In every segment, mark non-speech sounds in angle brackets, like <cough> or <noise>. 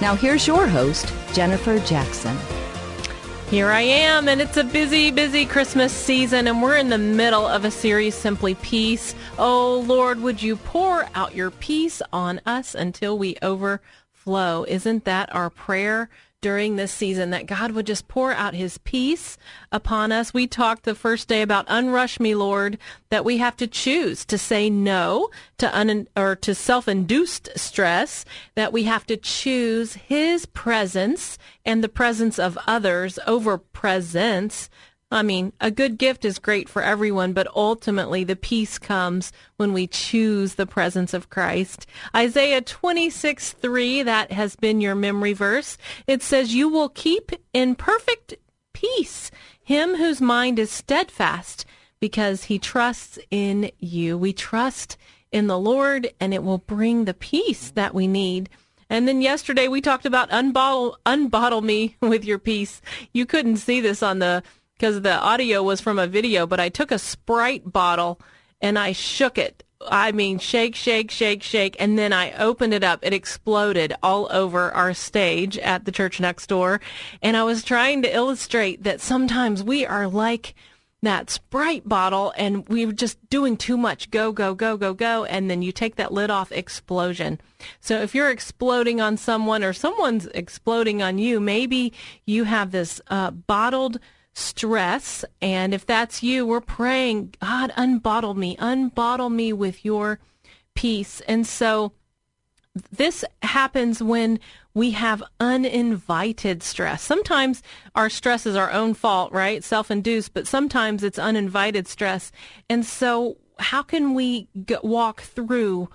Now here's your host, Jennifer Jackson. Here I am, and it's a busy, busy Christmas season, and we're in the middle of a series, Simply Peace. Oh, Lord, would you pour out your peace on us until we overflow? Isn't that our prayer? During this season that God would just pour out his peace upon us. We talked the first day about unrush me, Lord, that we have to choose to say no to un or to self-induced stress, that we have to choose his presence and the presence of others over presence I mean, a good gift is great for everyone, but ultimately the peace comes when we choose the presence of Christ. Isaiah 26, 3, that has been your memory verse. It says, You will keep in perfect peace him whose mind is steadfast because he trusts in you. We trust in the Lord and it will bring the peace that we need. And then yesterday we talked about unbottle, unbottle me <laughs> with your peace. You couldn't see this on the because the audio was from a video, but I took a Sprite bottle and I shook it. I mean, shake, shake, shake, shake. And then I opened it up. It exploded all over our stage at the church next door. And I was trying to illustrate that sometimes we are like that Sprite bottle and we are just doing too much. Go, go, go, go, go. And then you take that lid off, explosion. So if you're exploding on someone or someone's exploding on you, maybe you have this uh, bottled stress. And if that's you, we're praying, God, unbottle me, unbottle me with your peace. And so this happens when we have uninvited stress. Sometimes our stress is our own fault, right? Self induced, but sometimes it's uninvited stress. And so, how can we walk through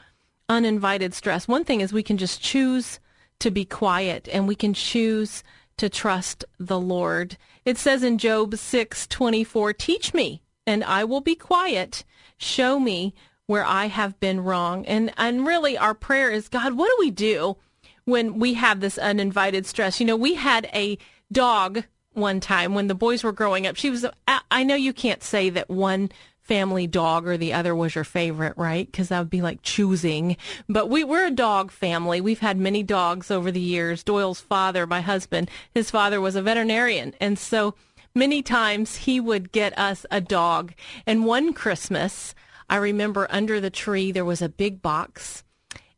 uninvited stress? One thing is we can just choose to be quiet and we can choose to trust the Lord. It says in Job 6:24, "Teach me, and I will be quiet. Show me where I have been wrong." And and really our prayer is, God, what do we do when we have this uninvited stress? You know, we had a dog one time when the boys were growing up. She was I know you can't say that one family dog or the other was your favorite, right? Because that would be like choosing. But we, we're a dog family. We've had many dogs over the years. Doyle's father, my husband, his father was a veterinarian. And so many times he would get us a dog. And one Christmas, I remember under the tree, there was a big box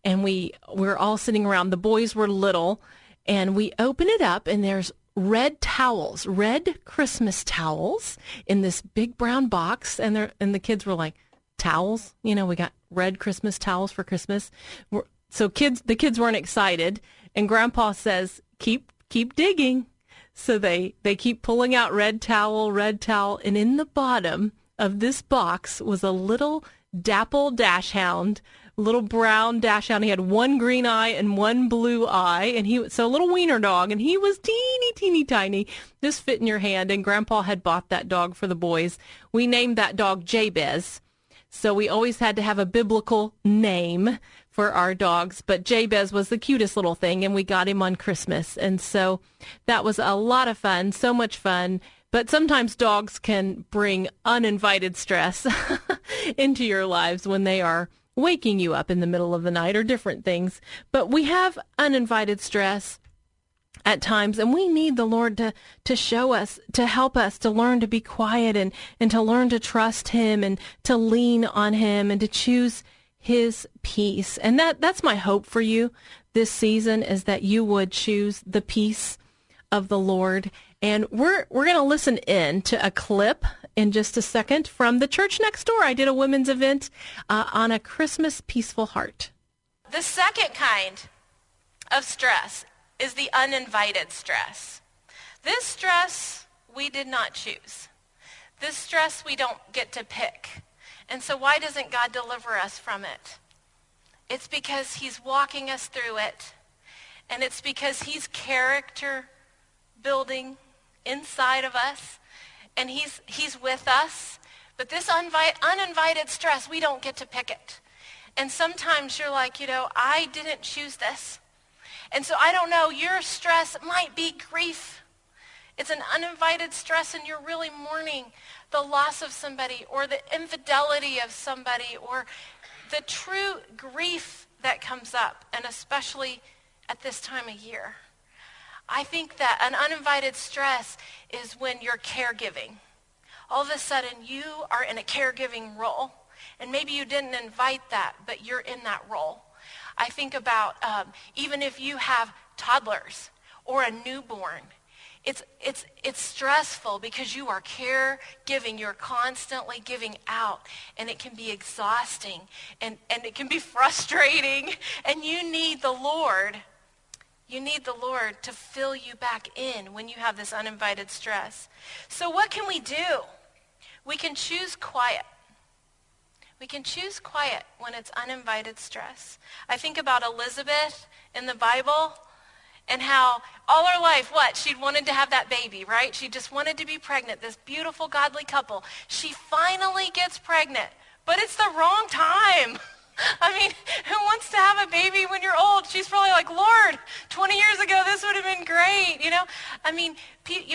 and we, we were all sitting around. The boys were little and we open it up and there's red towels, red Christmas towels in this big brown box. And and the kids were like, towels? You know, we got red Christmas towels for Christmas. We're, so kids, the kids weren't excited. And grandpa says, keep, keep digging. So they, they keep pulling out red towel, red towel. And in the bottom of this box was a little dapple dachshund little brown dachshund. He had one green eye and one blue eye, and he was so a little wiener dog, and he was teeny, teeny, tiny, just fit in your hand. And Grandpa had bought that dog for the boys. We named that dog Jabez, so we always had to have a biblical name for our dogs. But Jabez was the cutest little thing, and we got him on Christmas, and so that was a lot of fun, so much fun. But sometimes dogs can bring uninvited stress <laughs> into your lives when they are waking you up in the middle of the night or different things. But we have uninvited stress at times and we need the Lord to, to show us, to help us to learn to be quiet and, and to learn to trust him and to lean on him and to choose his peace. And that, that's my hope for you this season is that you would choose the peace of the Lord. And we're we're going to listen in to a clip in just a second from the church next door. I did a women's event uh, on a Christmas peaceful heart. The second kind of stress is the uninvited stress. This stress we did not choose. This stress we don't get to pick. And so why doesn't God deliver us from it? It's because he's walking us through it. And it's because he's character building inside of us. And he's, he's with us. But this unvi- uninvited stress, we don't get to pick it. And sometimes you're like, you know, I didn't choose this. And so I don't know, your stress might be grief. It's an uninvited stress and you're really mourning the loss of somebody or the infidelity of somebody or the true grief that comes up, and especially at this time of year. I think that an uninvited stress is when you're caregiving. All of a sudden, you are in a caregiving role. And maybe you didn't invite that, but you're in that role. I think about um, even if you have toddlers or a newborn, it's, it's, it's stressful because you are caregiving. You're constantly giving out. And it can be exhausting. And, and it can be <laughs> frustrating. And you need the Lord. You need the Lord to fill you back in when you have this uninvited stress. So what can we do? We can choose quiet. We can choose quiet when it's uninvited stress. I think about Elizabeth in the Bible and how all her life, what? She'd wanted to have that baby, right? She just wanted to be pregnant, this beautiful, godly couple. She finally gets pregnant, but it's the wrong time. <laughs> <laughs> I mean, who wants to have a baby when you're old? She's probably like, Lord, 20 years ago, this would have been great, you know? I mean,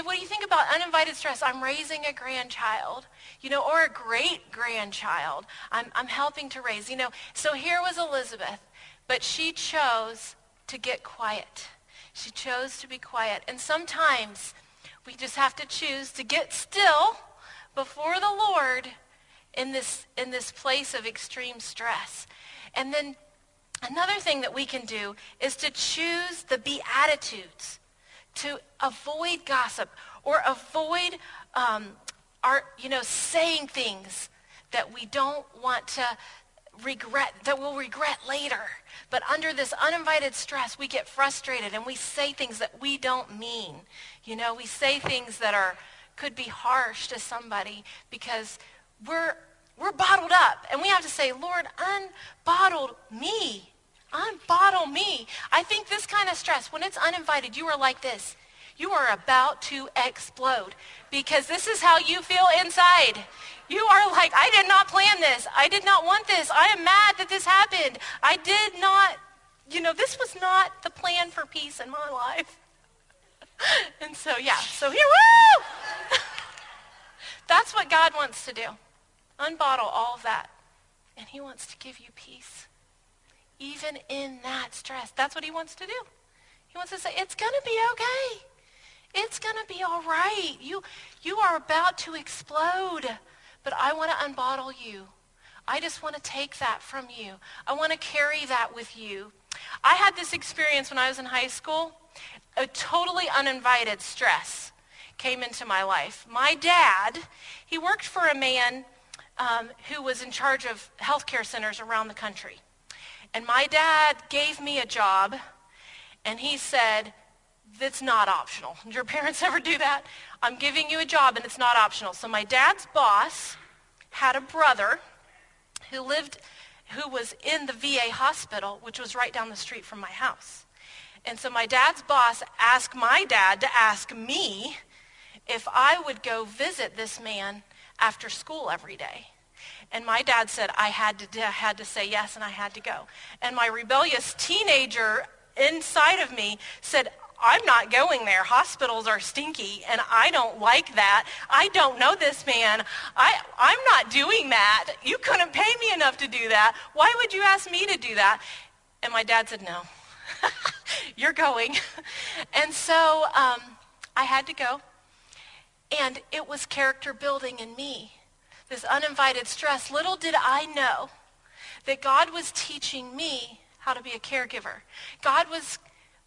what do you think about uninvited stress? I'm raising a grandchild, you know, or a great-grandchild. I'm, I'm helping to raise, you know. So here was Elizabeth, but she chose to get quiet. She chose to be quiet. And sometimes we just have to choose to get still before the Lord in this, in this place of extreme stress. And then another thing that we can do is to choose the beatitudes, to avoid gossip or avoid um, our, you know, saying things that we don't want to regret, that we'll regret later. But under this uninvited stress, we get frustrated and we say things that we don't mean. You know, we say things that are, could be harsh to somebody because we're, we're bottled up. And we have to say, Lord, unbottled me. Unbottle me. I think this kind of stress, when it's uninvited, you are like this. You are about to explode because this is how you feel inside. You are like, I did not plan this. I did not want this. I am mad that this happened. I did not, you know, this was not the plan for peace in my life. <laughs> and so, yeah, so here, woo! <laughs> That's what God wants to do. Unbottle all of that. And he wants to give you peace. Even in that stress. That's what he wants to do. He wants to say, it's going to be okay. It's going to be all right. You, you are about to explode but I want to unbottle you. I just want to take that from you. I want to carry that with you. I had this experience when I was in high school. A totally uninvited stress came into my life. My dad, he worked for a man um, who was in charge of healthcare centers around the country. And my dad gave me a job, and he said, that's not optional. Did <laughs> your parents ever do that? I'm giving you a job and it's not optional. So my dad's boss had a brother who lived, who was in the VA hospital, which was right down the street from my house. And so my dad's boss asked my dad to ask me if I would go visit this man after school every day. And my dad said I had to, had to say yes and I had to go. And my rebellious teenager inside of me said, I'm not going there. Hospitals are stinky, and I don't like that. I don't know this man. I, I'm not doing that. You couldn't pay me enough to do that. Why would you ask me to do that? And my dad said, no. <laughs> You're going. <laughs> and so um, I had to go. And it was character building in me. This uninvited stress. Little did I know that God was teaching me how to be a caregiver. God was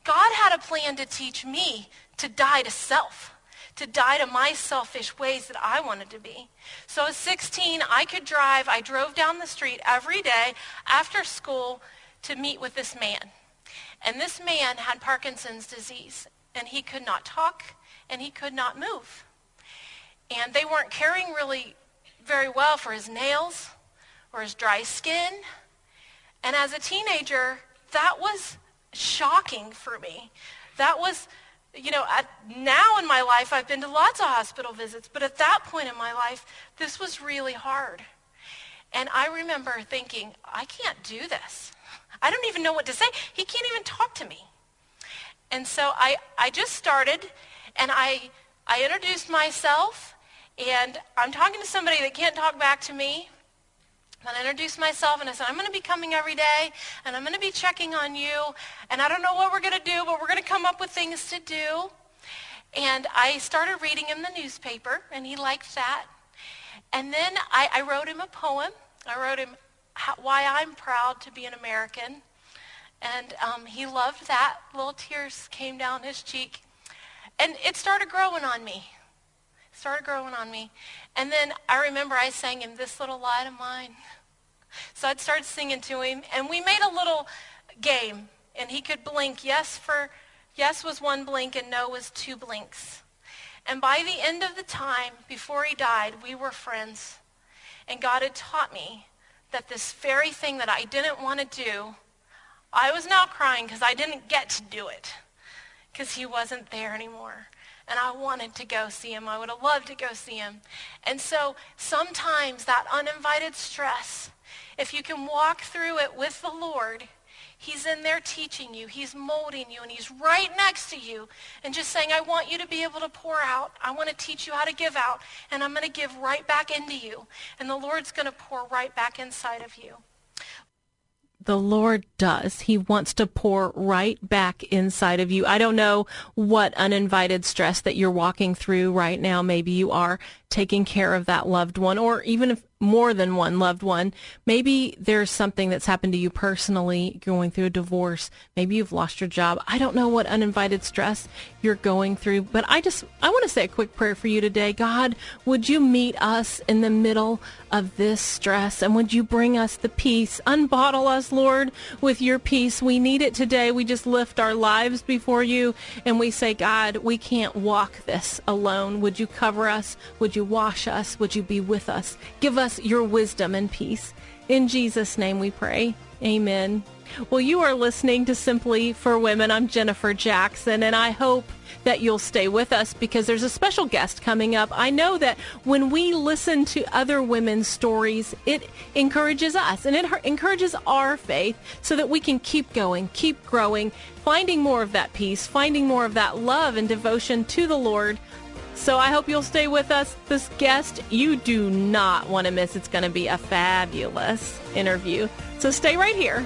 God had a plan to teach me to die to self, to die to my selfish ways that I wanted to be. So at 16, I could drive. I drove down the street every day after school to meet with this man. And this man had Parkinson's disease, and he could not talk, and he could not move. And they weren't caring really very well for his nails or his dry skin. And as a teenager, that was shocking for me. That was, you know, at, now in my life, I've been to lots of hospital visits, but at that point in my life, this was really hard. And I remember thinking, I can't do this. I don't even know what to say. He can't even talk to me. And so I, I just started, and I, I introduced myself, and I'm talking to somebody that can't talk back to me. And I introduced myself and I said, I'm going to be coming every day and I'm going to be checking on you. And I don't know what we're going to do, but we're going to come up with things to do. And I started reading him the newspaper and he liked that. And then I, I wrote him a poem. I wrote him how, why I'm proud to be an American. And um, he loved that. Little tears came down his cheek. And it started growing on me. Started growing on me. And then I remember I sang him This Little Light of Mine. So I'd start singing to him, and we made a little game, and he could blink. Yes for yes was one blink, and no was two blinks. And by the end of the time, before he died, we were friends. And God had taught me that this very thing that I didn't want to do, I was now crying because I didn't get to do it because he wasn't there anymore and I wanted to go see him. I would have loved to go see him. And so sometimes that uninvited stress, if you can walk through it with the Lord, He's in there teaching you. He's molding you, and he's right next to you and just saying, I want you to be able to pour out. I want to teach you how to give out, and I'm going to give right back into you. And the Lord's going to pour right back inside of you the Lord does. He wants to pour right back inside of you. I don't know what uninvited stress that you're walking through right now. Maybe you are taking care of that loved one, or even if more than one loved one. Maybe there's something that's happened to you personally, going through a divorce. Maybe you've lost your job. I don't know what uninvited stress you're going through, but I just, I want to say a quick prayer for you today. God, would you meet us in the middle of this stress and would you bring us the peace? Unbottle us, Lord, with your peace. We need it today. We just lift our lives before you and we say, God, we can't walk this alone. Would you cover us? Would you wash us? Would you be with us? Give us your wisdom and peace. In Jesus' name we pray. Amen. Well, you are listening to Simply for Women. I'm Jennifer Jackson, and I hope that you'll stay with us because there's a special guest coming up. I know that when we listen to other women's stories, it encourages us and it encourages our faith so that we can keep going, keep growing, finding more of that peace, finding more of that love and devotion to the Lord so I hope you'll stay with us. This guest you do not want to miss. It's going to be a fabulous interview. So stay right here.